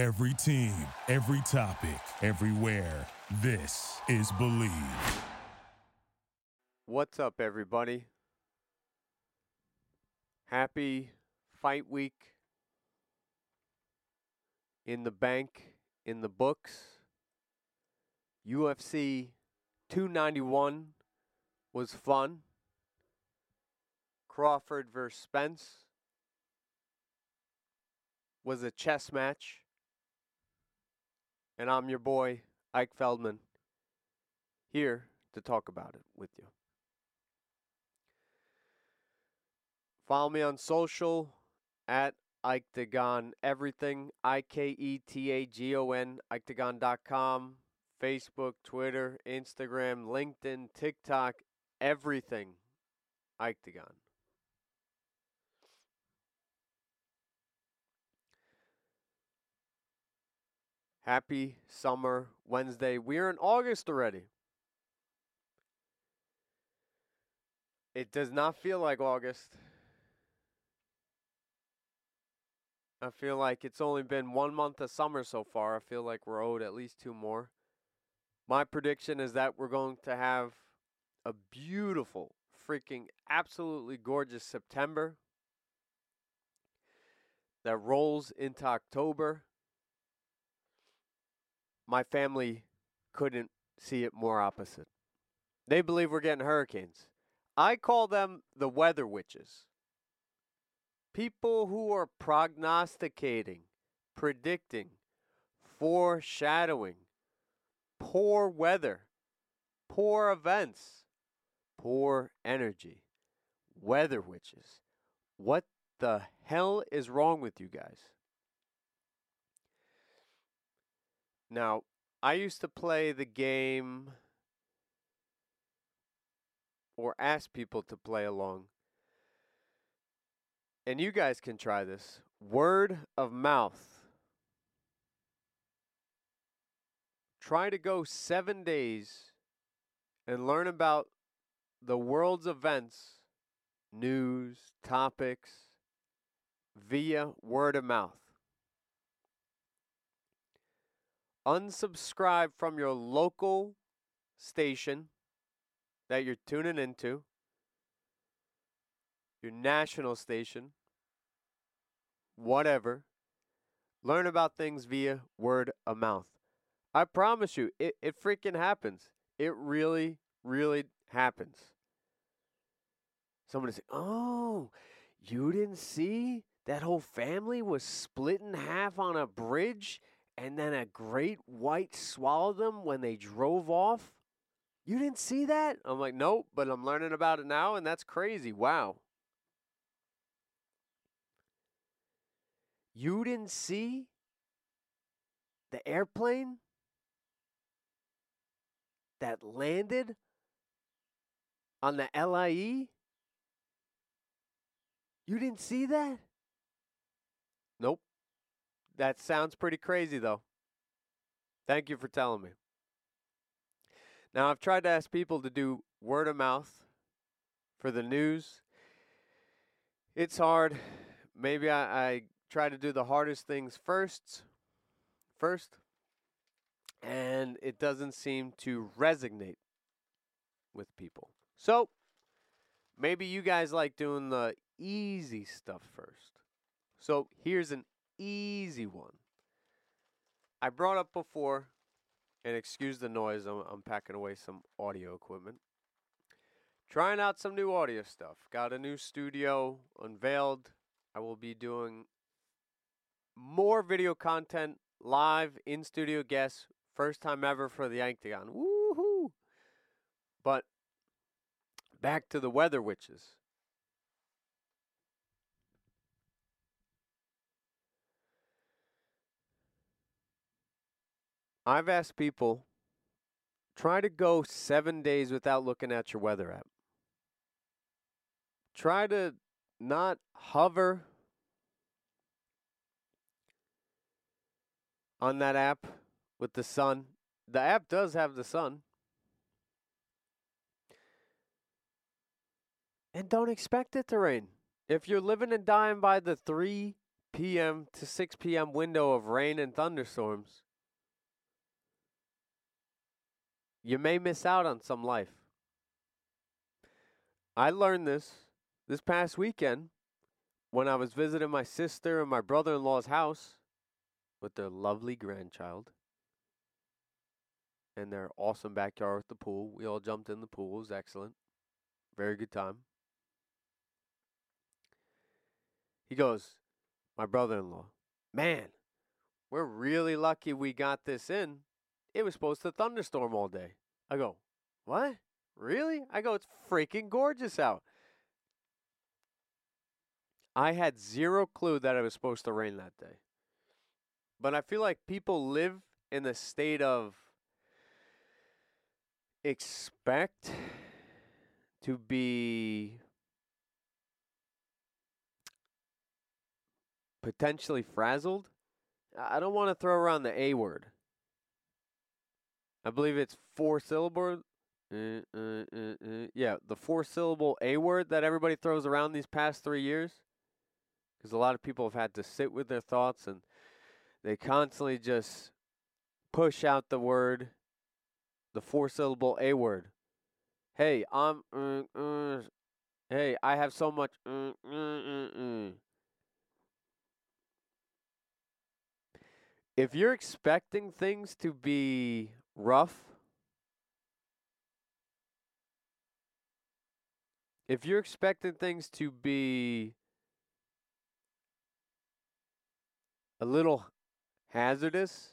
Every team, every topic, everywhere. This is Believe. What's up, everybody? Happy fight week in the bank, in the books. UFC 291 was fun. Crawford versus Spence was a chess match. And I'm your boy, Ike Feldman, here to talk about it with you. Follow me on social at Ike Everything, I K E T A G O N, Iketagon.com, Facebook, Twitter, Instagram, LinkedIn, TikTok, everything Ike. Happy summer Wednesday. We're in August already. It does not feel like August. I feel like it's only been one month of summer so far. I feel like we're owed at least two more. My prediction is that we're going to have a beautiful, freaking, absolutely gorgeous September that rolls into October. My family couldn't see it more opposite. They believe we're getting hurricanes. I call them the weather witches. People who are prognosticating, predicting, foreshadowing poor weather, poor events, poor energy, weather witches. What the hell is wrong with you guys? Now, I used to play the game or ask people to play along. And you guys can try this. Word of mouth. Try to go seven days and learn about the world's events, news, topics via word of mouth. Unsubscribe from your local station that you're tuning into, your national station, whatever. Learn about things via word of mouth. I promise you, it, it freaking happens. It really, really happens. Somebody say, Oh, you didn't see that whole family was split in half on a bridge and then a great white swallowed them when they drove off? You didn't see that? I'm like, Nope, but I'm learning about it now, and that's crazy. Wow. You didn't see the airplane that landed on the LIE? You didn't see that? That sounds pretty crazy, though. Thank you for telling me. Now, I've tried to ask people to do word of mouth for the news. It's hard. Maybe I, I try to do the hardest things first. First and it doesn't seem to resonate with people. So, maybe you guys like doing the easy stuff first. So, here's an easy one. I brought up before, and excuse the noise, I'm, I'm packing away some audio equipment. Trying out some new audio stuff. Got a new studio unveiled. I will be doing more video content live in studio guests First time ever for the Octagon. Woohoo! But back to the weather witches. I've asked people try to go seven days without looking at your weather app. Try to not hover on that app with the sun. The app does have the sun. And don't expect it to rain. If you're living and dying by the three p.m. to 6 p.m. window of rain and thunderstorms, you may miss out on some life. I learned this this past weekend when I was visiting my sister and my brother in law's house with their lovely grandchild and their awesome backyard with the pool. We all jumped in the pool. It was excellent. Very good time. He goes, My brother in law, man, we're really lucky we got this in. It was supposed to thunderstorm all day. I go, What? Really? I go, It's freaking gorgeous out. I had zero clue that it was supposed to rain that day. But I feel like people live in a state of expect to be potentially frazzled. I don't want to throw around the A word. I believe it's four syllable. Uh, uh, uh, uh, yeah, the four syllable A word that everybody throws around these past three years. Because a lot of people have had to sit with their thoughts and they constantly just push out the word, the four syllable A word. Hey, I'm. Uh, uh, hey, I have so much. if you're expecting things to be rough, if you're expecting things to be a little hazardous,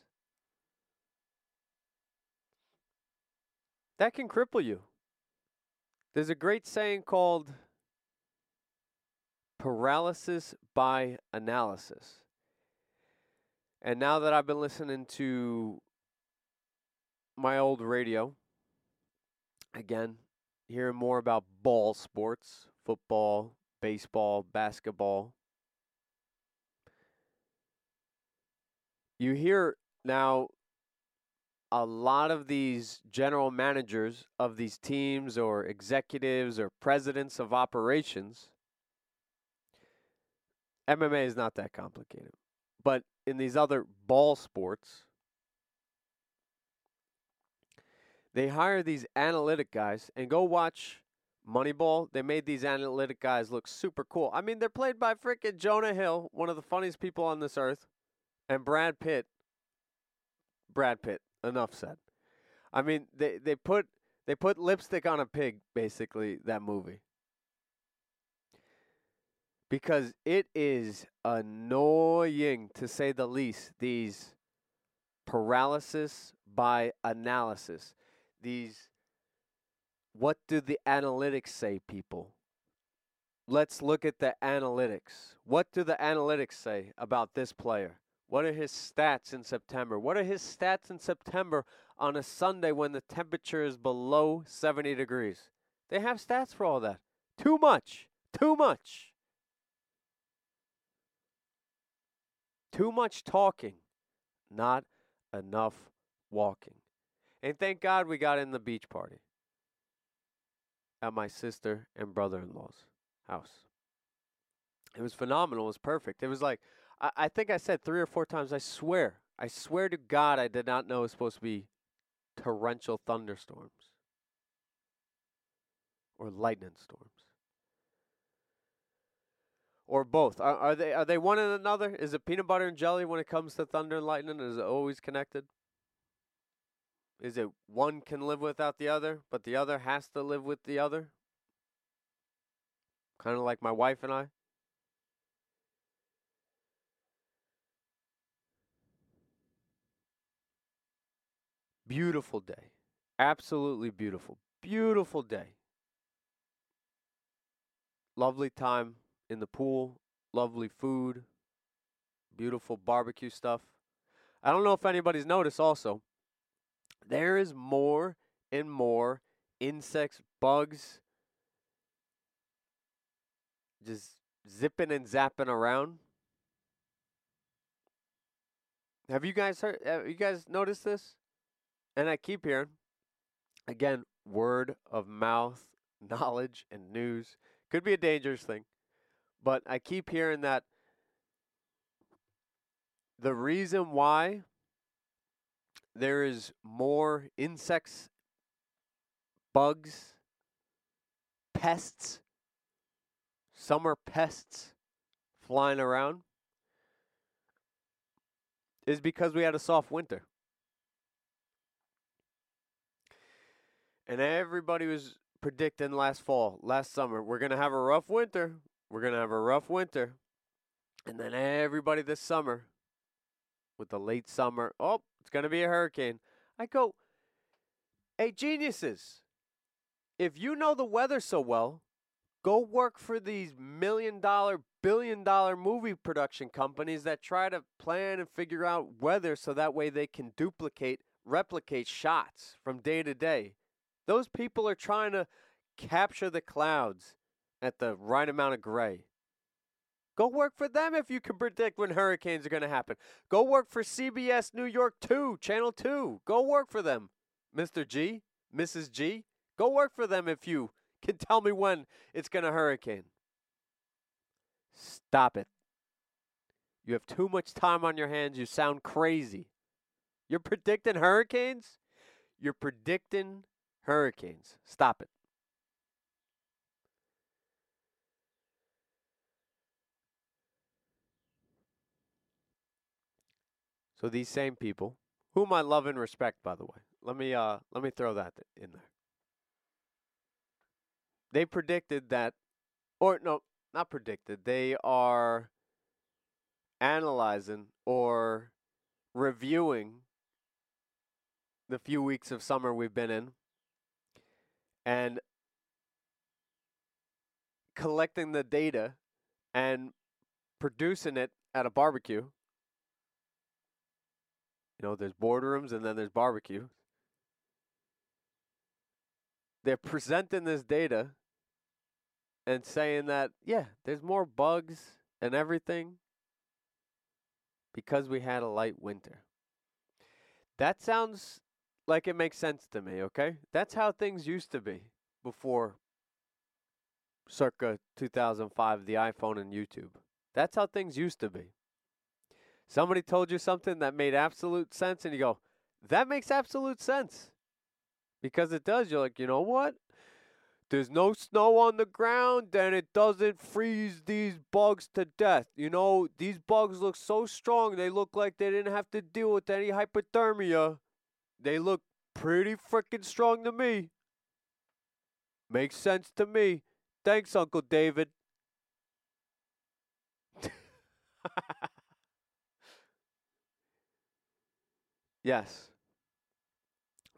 that can cripple you. There's a great saying called paralysis by analysis. And now that I've been listening to my old radio, again, hearing more about ball sports, football, baseball, basketball, you hear now a lot of these general managers of these teams or executives or presidents of operations. MMA is not that complicated. But in these other ball sports, they hire these analytic guys and go watch Moneyball. They made these analytic guys look super cool. I mean, they're played by freaking Jonah Hill, one of the funniest people on this earth, and Brad Pitt. Brad Pitt. Enough said. I mean, they they put they put lipstick on a pig, basically that movie because it is annoying to say the least. These paralysis by analysis, these what do the analytics say, people? Let's look at the analytics. What do the analytics say about this player? What are his stats in September? What are his stats in September on a Sunday when the temperature is below 70 degrees? They have stats for all that. Too much. Too much. Too much talking, not enough walking. And thank God we got in the beach party at my sister and brother in law's house. It was phenomenal. It was perfect. It was like, I, I think I said three or four times, I swear, I swear to God, I did not know it was supposed to be torrential thunderstorms or lightning storms or both? Are, are they are they one and another? Is it peanut butter and jelly when it comes to thunder and lightning? Is it always connected? Is it one can live without the other, but the other has to live with the other? Kind of like my wife and I. Beautiful day. Absolutely beautiful. Beautiful day. Lovely time in the pool, lovely food, beautiful barbecue stuff. I don't know if anybody's noticed also, there is more and more insects, bugs, just zipping and zapping around. Have you guys heard? Have you guys noticed this? And I keep hearing, again, word of mouth knowledge and news could be a dangerous thing. But I keep hearing that the reason why there is more insects, bugs, pests, summer pests flying around is because we had a soft winter. And everybody was predicting last fall, last summer, we're going to have a rough winter. We're going to have a rough winter. And then everybody this summer, with the late summer, oh, it's going to be a hurricane. I go, hey, geniuses, if you know the weather so well, go work for these million dollar, billion dollar movie production companies that try to plan and figure out weather so that way they can duplicate, replicate shots from day to day. Those people are trying to capture the clouds at the right amount of gray. Go work for them if you can predict when hurricanes are going to happen. Go work for CBS New York 2, Channel 2. Go work for them, Mr. G, Mrs. G. Go work for them if you can tell me when it's going to hurricane. Stop it. You have too much time on your hands. You sound crazy. You're predicting hurricanes? You're predicting hurricanes. Stop it. So these same people, whom I love and respect, by the way, let me uh, let me throw that in there. They predicted that, or no, not predicted. They are analyzing or reviewing the few weeks of summer we've been in and collecting the data and producing it at a barbecue you know, there's boardrooms and then there's barbecue. They're presenting this data and saying that, yeah, there's more bugs and everything because we had a light winter. That sounds like it makes sense to me, okay? That's how things used to be before circa 2005, the iPhone and YouTube. That's how things used to be. Somebody told you something that made absolute sense, and you go, that makes absolute sense. Because it does. You're like, you know what? There's no snow on the ground, and it doesn't freeze these bugs to death. You know, these bugs look so strong, they look like they didn't have to deal with any hypothermia. They look pretty freaking strong to me. Makes sense to me. Thanks, Uncle David. Yes.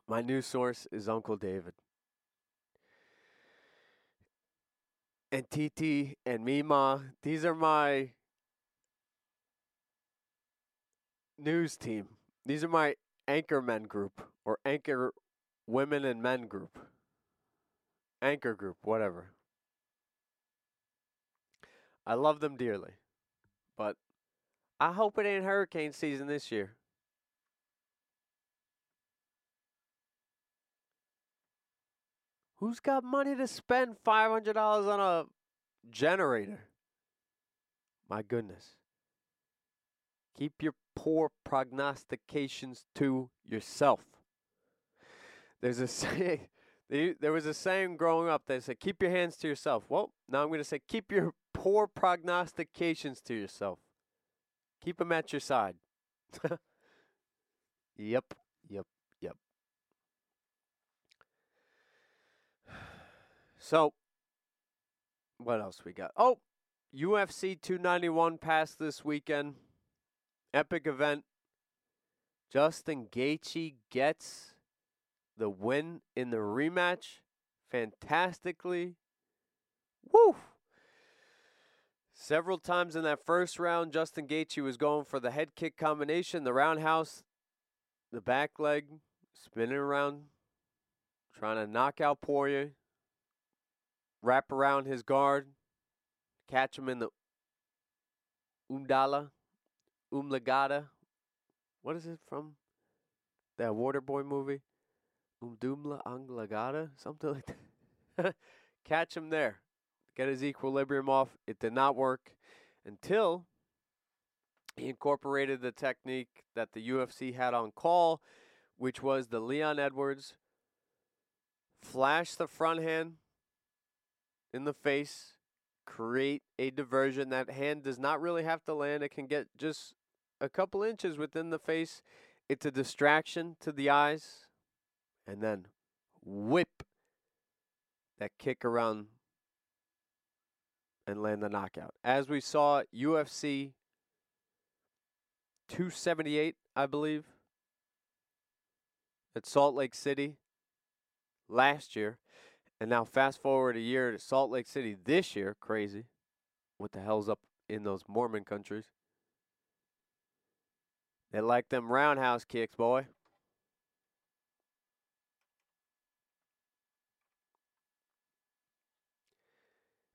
My news source is Uncle David. And TT and Mima, these are my news team. These are my anchor men group or anchor women and men group. Anchor group, whatever. I love them dearly. But I hope it ain't hurricane season this year. Who's got money to spend $500 on a generator? My goodness. Keep your poor prognostications to yourself. There's a saying, there was a saying growing up that said, keep your hands to yourself. Well, now I'm going to say, keep your poor prognostications to yourself. Keep them at your side. yep, yep. So, what else we got? Oh, UFC 291 passed this weekend. Epic event. Justin Gaethje gets the win in the rematch fantastically. Woo! Several times in that first round, Justin Gaethje was going for the head kick combination, the roundhouse, the back leg, spinning around, trying to knock out Poirier wrap around his guard, catch him in the umdala, umlagada. What is it from? That Waterboy movie? Umdumla anglagada? Something like that. catch him there. Get his equilibrium off. It did not work until He incorporated the technique that the UFC had on call, which was the Leon Edwards flash the front hand in the face, create a diversion. That hand does not really have to land, it can get just a couple inches within the face. It's a distraction to the eyes, and then whip that kick around and land the knockout. As we saw UFC 278, I believe, at Salt Lake City last year. And now fast forward a year to Salt Lake City this year. Crazy. What the hell's up in those Mormon countries? They like them roundhouse kicks, boy.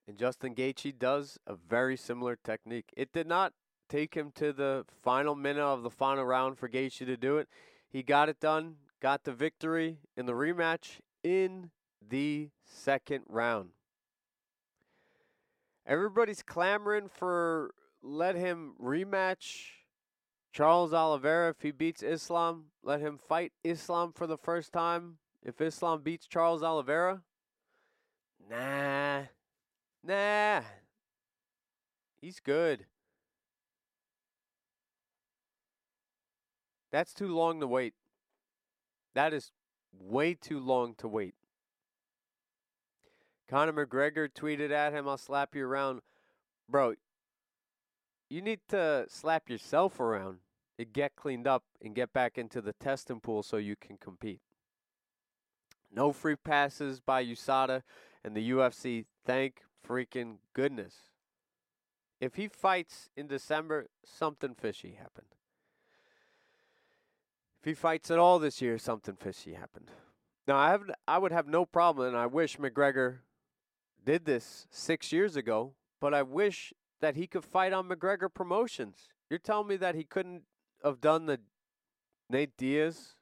And Justin Gaethje does a very similar technique. It did not take him to the final minute of the final round for Gaethje to do it. He got it done, got the victory in the rematch in the second round. Everybody's clamoring for let him rematch Charles Oliveira if he beats Islam. Let him fight Islam for the first time if Islam beats Charles Oliveira. Nah. Nah. He's good. That's too long to wait. That is way too long to wait. Conor McGregor tweeted at him, I'll slap you around. Bro, you need to slap yourself around and get cleaned up and get back into the testing pool so you can compete. No free passes by USADA and the UFC. Thank freaking goodness. If he fights in December, something fishy happened. If he fights at all this year, something fishy happened. Now I have I would have no problem, and I wish McGregor did this six years ago, but I wish that he could fight on McGregor Promotions. You're telling me that he couldn't have done the Nate Diaz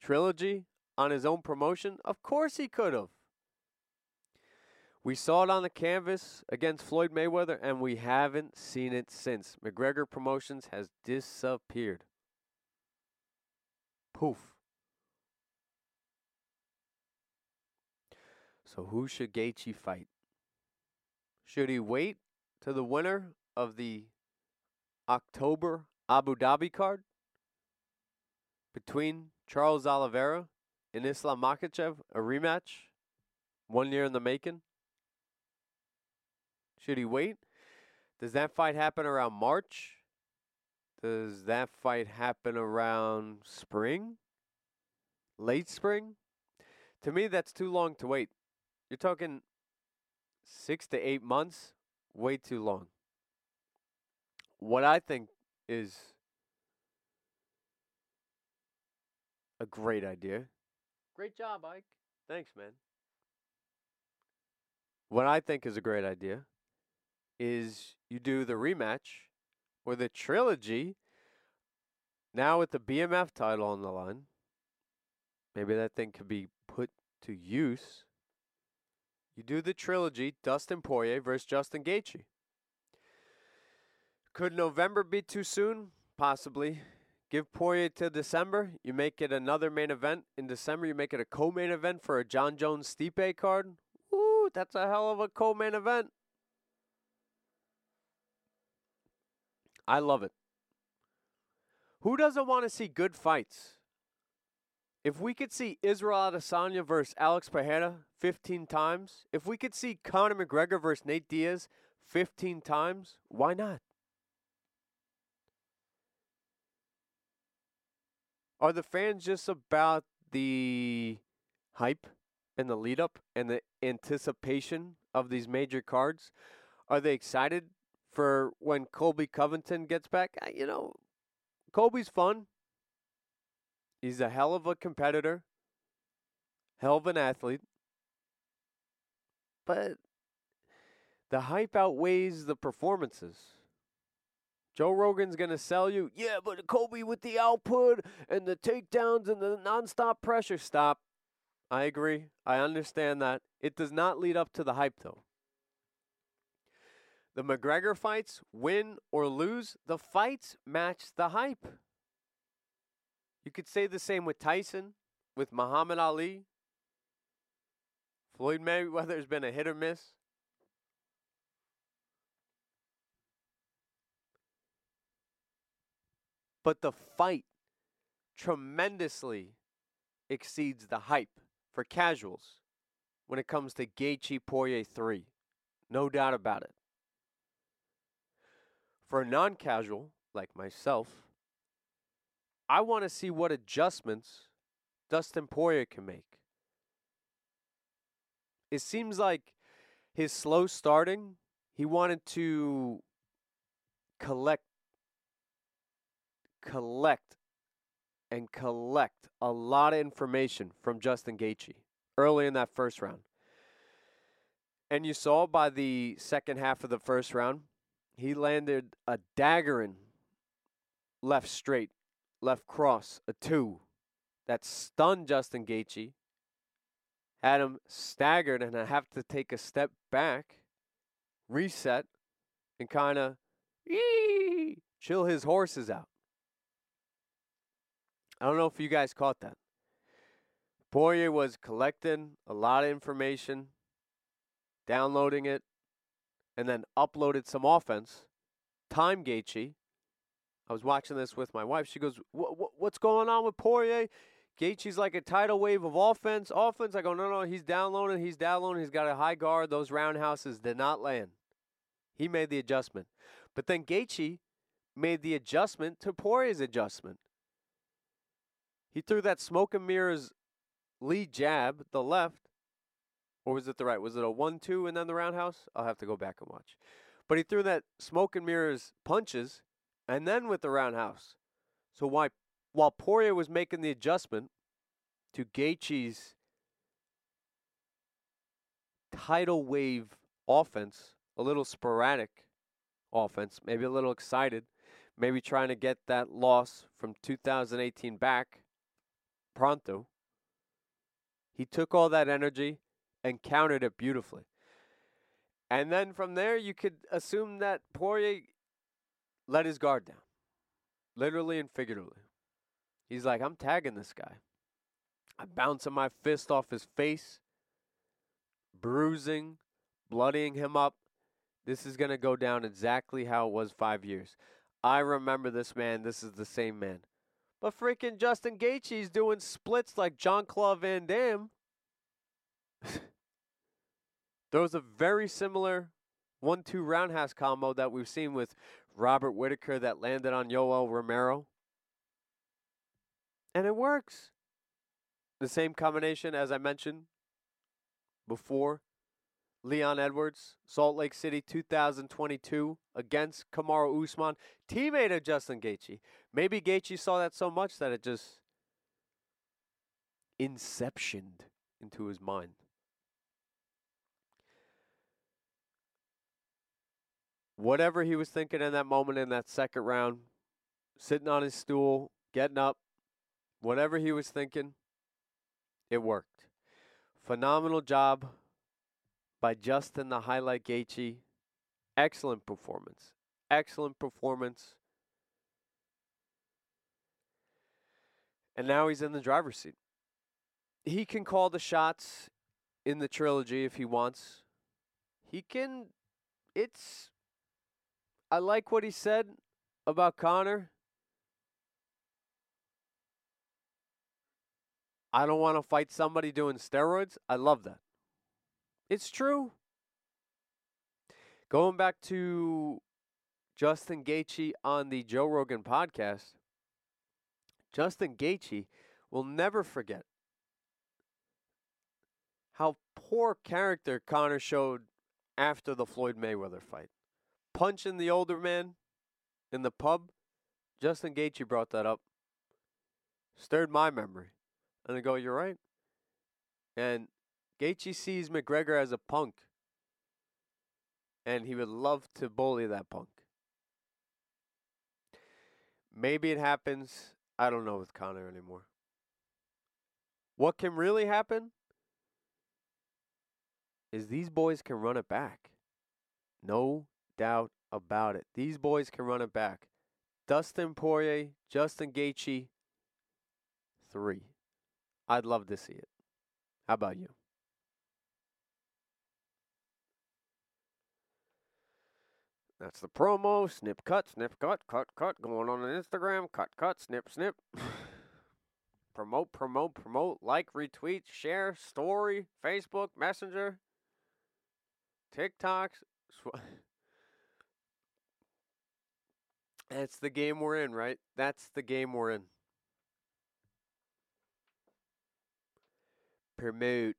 trilogy on his own promotion? Of course he could have. We saw it on the canvas against Floyd Mayweather, and we haven't seen it since. McGregor Promotions has disappeared. Poof. So who should Gaethje fight? Should he wait to the winner of the October Abu Dhabi card between Charles Oliveira and Islam Makhachev, a rematch, one year in the making? Should he wait? Does that fight happen around March? Does that fight happen around spring? Late spring? To me, that's too long to wait. You're talking six to eight months, way too long. What I think is a great idea. Great job, Ike. Thanks, man. What I think is a great idea is you do the rematch or the trilogy, now with the BMF title on the line, maybe that thing could be put to use. You do the trilogy, Dustin Poirier versus Justin Gaethje. Could November be too soon? Possibly. Give Poirier to December. You make it another main event in December. You make it a co-main event for a Jon Jones Stipe card. Woo, that's a hell of a co-main event. I love it. Who doesn't want to see good fights? If we could see Israel Adesanya versus Alex Pereira 15 times, if we could see Conor McGregor versus Nate Diaz 15 times, why not? Are the fans just about the hype and the lead up and the anticipation of these major cards? Are they excited for when Colby Covington gets back. Uh, you know, Colby's fun. He's a hell of a competitor, hell of an athlete. But the hype outweighs the performances. Joe Rogan's going to sell you, yeah, but Colby with the output and the takedowns and the nonstop pressure. Stop. I agree. I understand that. It does not lead up to the hype, though. The McGregor fights, win or lose, the fights match the hype. You could say the same with Tyson, with Muhammad Ali. Floyd Mayweather's been a hit or miss. But the fight tremendously exceeds the hype for casuals when it comes to Gaethje Poirier 3. No doubt about it. For a non casual like myself, I want to see what adjustments Dustin Poirier can make. It seems like his slow starting, he wanted to collect collect and collect a lot of information from Justin Gaethje early in that first round. And you saw by the second half of the first round, he landed a daggering left straight, left cross, a two that stunned Justin Gaethje, had him staggered and I have to take a step back, reset, and kind of chill his horses out. I don't know if you guys caught that. Poirier was collecting a lot of information, downloading it, and then uploaded some offense. Time Gaethje. I was watching this with my wife. She goes, "What's going on with Poirier? Gaethje's like a tidal wave of offense. Offense." I go, "No, no, he's downloading. He's downloading. He's got a high guard. Those roundhouses did not land. He made the adjustment, but then Gaethje made the adjustment to Poirier's adjustment. He threw that smoke and mirrors lead jab, the left, or was it the right? Was it a one-two and then the roundhouse? I'll have to go back and watch. But he threw that smoke and mirrors punches, and then with the roundhouse. So why, while Poirier was making the adjustment to Gaethje's tidal wave offense, a little sporadic offense, maybe a little excited, maybe trying to get that loss from 2018 back pronto. He took all that energy and countered it beautifully. And then from there, you could assume that Poirier let his guard down, literally and figuratively. He's like, I'm tagging this guy. I'm bouncing my fist off his face, bruising, bloodying him up. This is going to go down exactly how it was five years. I remember this man. This is the same man. But freaking Justin Gaethje's doing splits like Jean-Claude Van Damme. there was a very similar one-two roundhouse combo that we've seen with Robert Whitaker that landed on Yoel Romero. And it works. The same combination as I mentioned before Leon Edwards, Salt Lake City 2022 against Kamaru Usman, teammate of Justin Gaethje. Maybe Gaethje saw that so much that it just inceptioned into his mind. Whatever he was thinking in that moment in that second round, sitting on his stool, getting up, whatever he was thinking, it worked. Phenomenal job by Justin the Highlight Gaethje. Excellent performance. Excellent performance. And now he's in the driver's seat. He can call the shots in the trilogy if he wants. He can. It's. I like what he said about Conor. I don't want to fight somebody doing steroids. I love that. It's true. Going back to Justin Gaethje on the Joe Rogan podcast, Justin Gaethje will never forget how poor character Conor showed after the Floyd Mayweather fight. Punching the older man in the pub, Justin Gaethje brought that up. Stirred my memory. And I go, you're right. And Gaethje sees McGregor as a punk, and he would love to bully that punk. Maybe it happens. I don't know with Conor anymore. What can really happen is these boys can run it back. No doubt about it. These boys can run it back. Dustin Poirier, Justin Gaethje, three. I'd love to see it. How about you? That's the promo. Snip, cut, snip, cut, cut, cut. Going on on Instagram. Cut, cut, snip, snip. promote, promote, promote. Like, retweet, share, story, Facebook, Messenger, TikToks. That's the game we're in, right? That's the game we're in. Promote.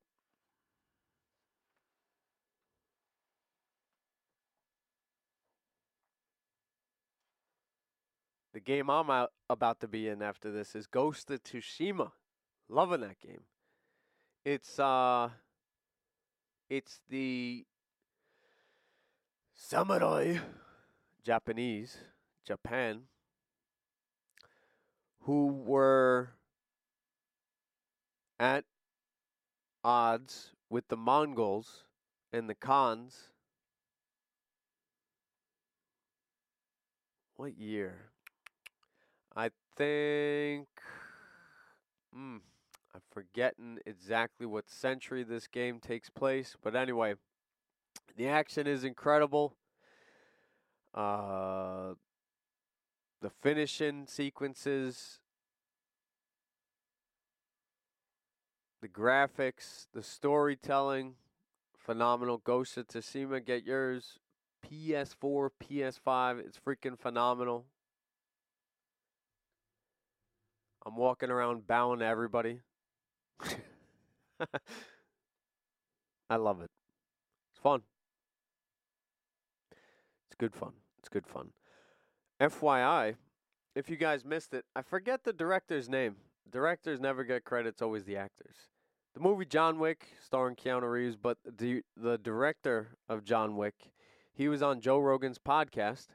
The game I'm out, about to be in after this is Ghost of Tsushima. Loving that game. It's uh it's the samurai Japanese, Japan who were at odds with the Mongols and the Khans. What year? I think. Hmm. I'm forgetting exactly what century this game takes place. But anyway, the action is incredible. Uh, the finishing sequences, the graphics, the storytelling, phenomenal. Ghost of Tsushima, get yours. PS4, PS5, it's freaking phenomenal. I'm walking around bowing to everybody. I love it. It's fun. It's good fun. It's good fun. FYI, if you guys missed it, I forget the director's name. Directors never get credits, always the actors. The movie John Wick, starring Keanu Reeves, but the the director of John Wick, he was on Joe Rogan's podcast,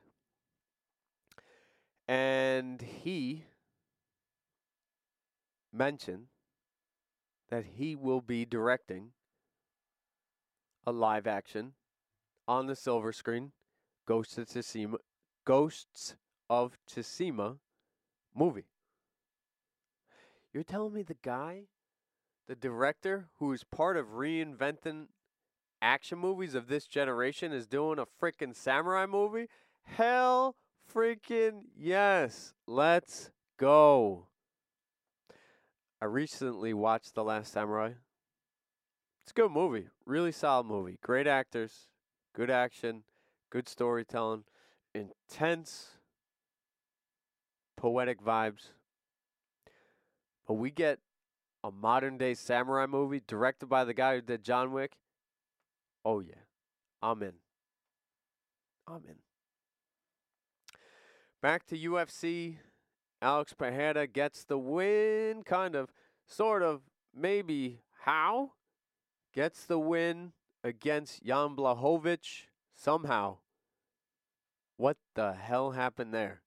and he mentioned that he will be directing a live action on the silver screen Ghosts of Tsushima, Ghosts of Tsushima movie. You're telling me the guy, the director who is part of reinventing action movies of this generation is doing a freaking samurai movie? Hell freaking yes. Let's go. I recently watched The Last Samurai. It's a good movie, really solid movie. Great actors, good action, good storytelling, intense poetic vibes. But we get a modern day samurai movie directed by the guy who did John Wick. Oh yeah. I'm in. I'm in. Back to UFC Alex Pereira gets the win, kind of, sort of, maybe how? Gets the win against Jan Blachowicz somehow. What the hell happened there?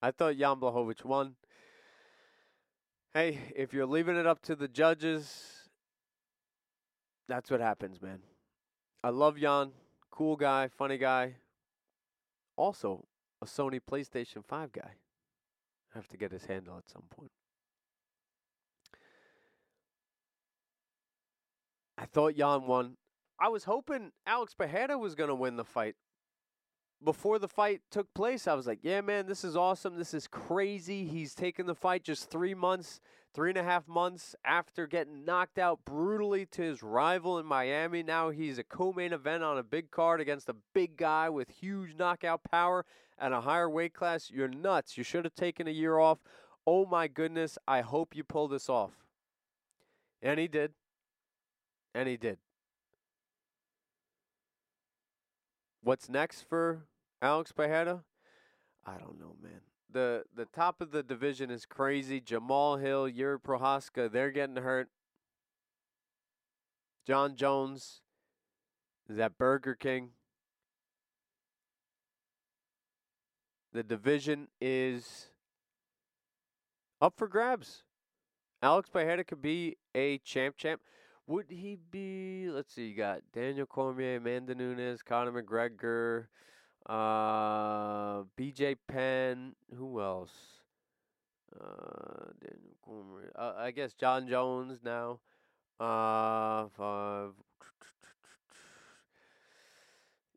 I thought Jan Blachowicz won. Hey, if you're leaving it up to the judges, that's what happens, man. I love Jan. Cool guy, funny guy. Also, a Sony PlayStation 5 guy I have to get his handle at some point. I thought Jan won. I was hoping Alex Pereira was going to win the fight. Before the fight took place, I was like, yeah, man, this is awesome. This is crazy. He's taken the fight just three months, three and a half months after getting knocked out brutally to his rival in Miami. Now he's a co main event on a big card against a big guy with huge knockout power and a higher weight class, you're nuts. You should have taken a year off. Oh my goodness, I hope you pull this off. And he did. And he did. What's next for Alex Pereira? I don't know, man. The the top of the division is crazy. Jamal Hill, Jiri Prochazka, they're getting hurt. Jon Jones is at Burger King. The division is up for grabs. Alex Pereira could be a champ champ. Would he be? Let's see. You got Daniel Cormier, Amanda Nunes, Conor McGregor, Uh, BJ Penn. Who else? Uh, Daniel uh, I guess Jon Jones now. Uh, five.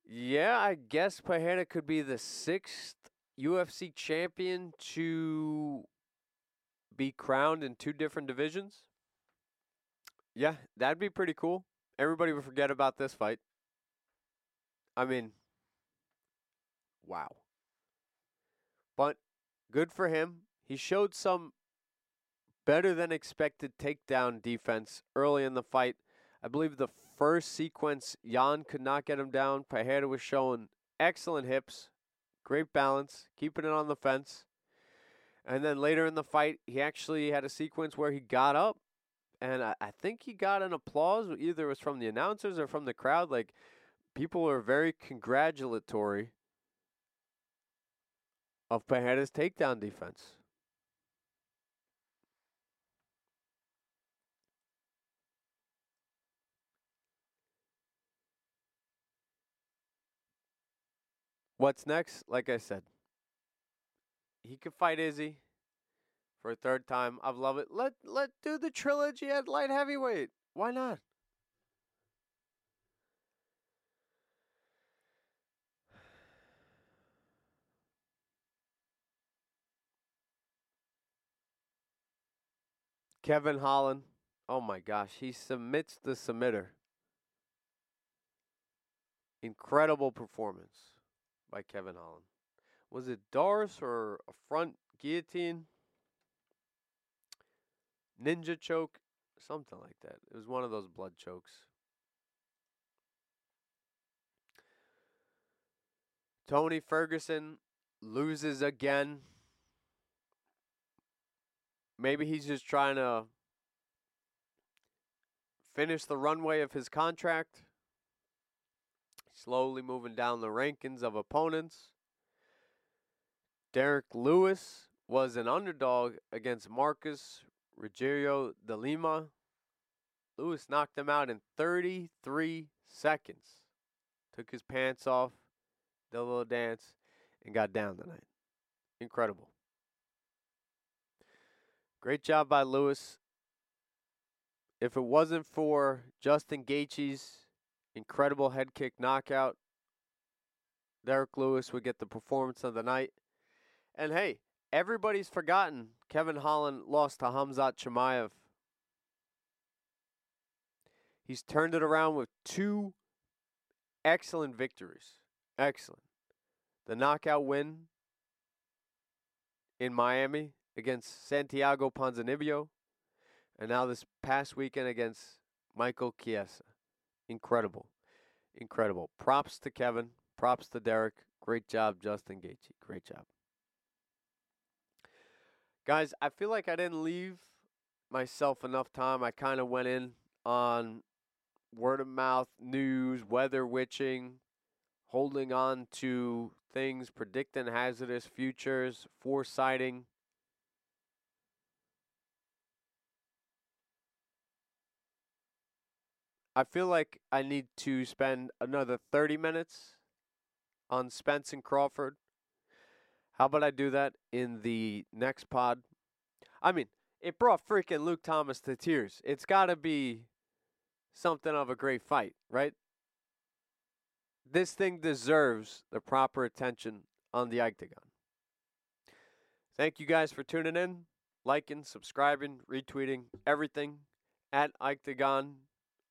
Yeah, I guess Pereira could be the sixth UFC champion to be crowned in two different divisions. Yeah, that'd be pretty cool. Everybody would forget about this fight. I mean, wow. But good for him. He showed some better than expected takedown defense early in the fight. I believe the first sequence, Jan could not get him down. Pereira was showing excellent hips, great balance, keeping it on the fence. And then later in the fight, he actually had a sequence where he got up, and I, I think he got an applause. Either it was from the announcers or from the crowd. Like people were very congratulatory of Pereira's takedown defense. What's next? Like I said, he could fight Izzy for a third time. I love it. Let let do the trilogy at light heavyweight. Why not? Kevin Holland. Oh my gosh, he submits the submitter. Incredible performance by Kevin Holland. Was it D'Arce or a front guillotine? Ninja choke? Something like that. It was one of those blood chokes. Tony Ferguson loses again. Maybe he's just trying to finish the runway of his contract. Slowly moving down the rankings of opponents. Derrick Lewis was an underdog against Marcos Rogerio de Lima. Lewis knocked him out in 33 seconds. Took his pants off, did a little dance, and got down tonight. Incredible. Great job by Lewis. If it wasn't for Justin Gaethje's incredible head kick knockout, Derrick Lewis would get the performance of the night. And hey, everybody's forgotten Kevin Holland lost to Hamzat Chimaev. He's turned it around with two excellent victories. Excellent. The knockout win in Miami against Santiago Ponzinibbio, and now this past weekend against Michael Chiesa. Incredible. Incredible. Props to Kevin. Props to Derrick. Great job, Justin Gaethje. Great job. Guys, I feel like I didn't leave myself enough time. I kind of went in on word of mouth news, weather witching, holding on to things, predicting hazardous futures, foresighting. I feel like I need to spend another 30 minutes on Spence and Crawford. How about I do that in the next pod? I mean, it brought freaking Luke Thomas to tears. It's got to be something of a great fight, right? This thing deserves the proper attention on the Iketagon. Thank you guys for tuning in, liking, subscribing, retweeting, everything at Iketagon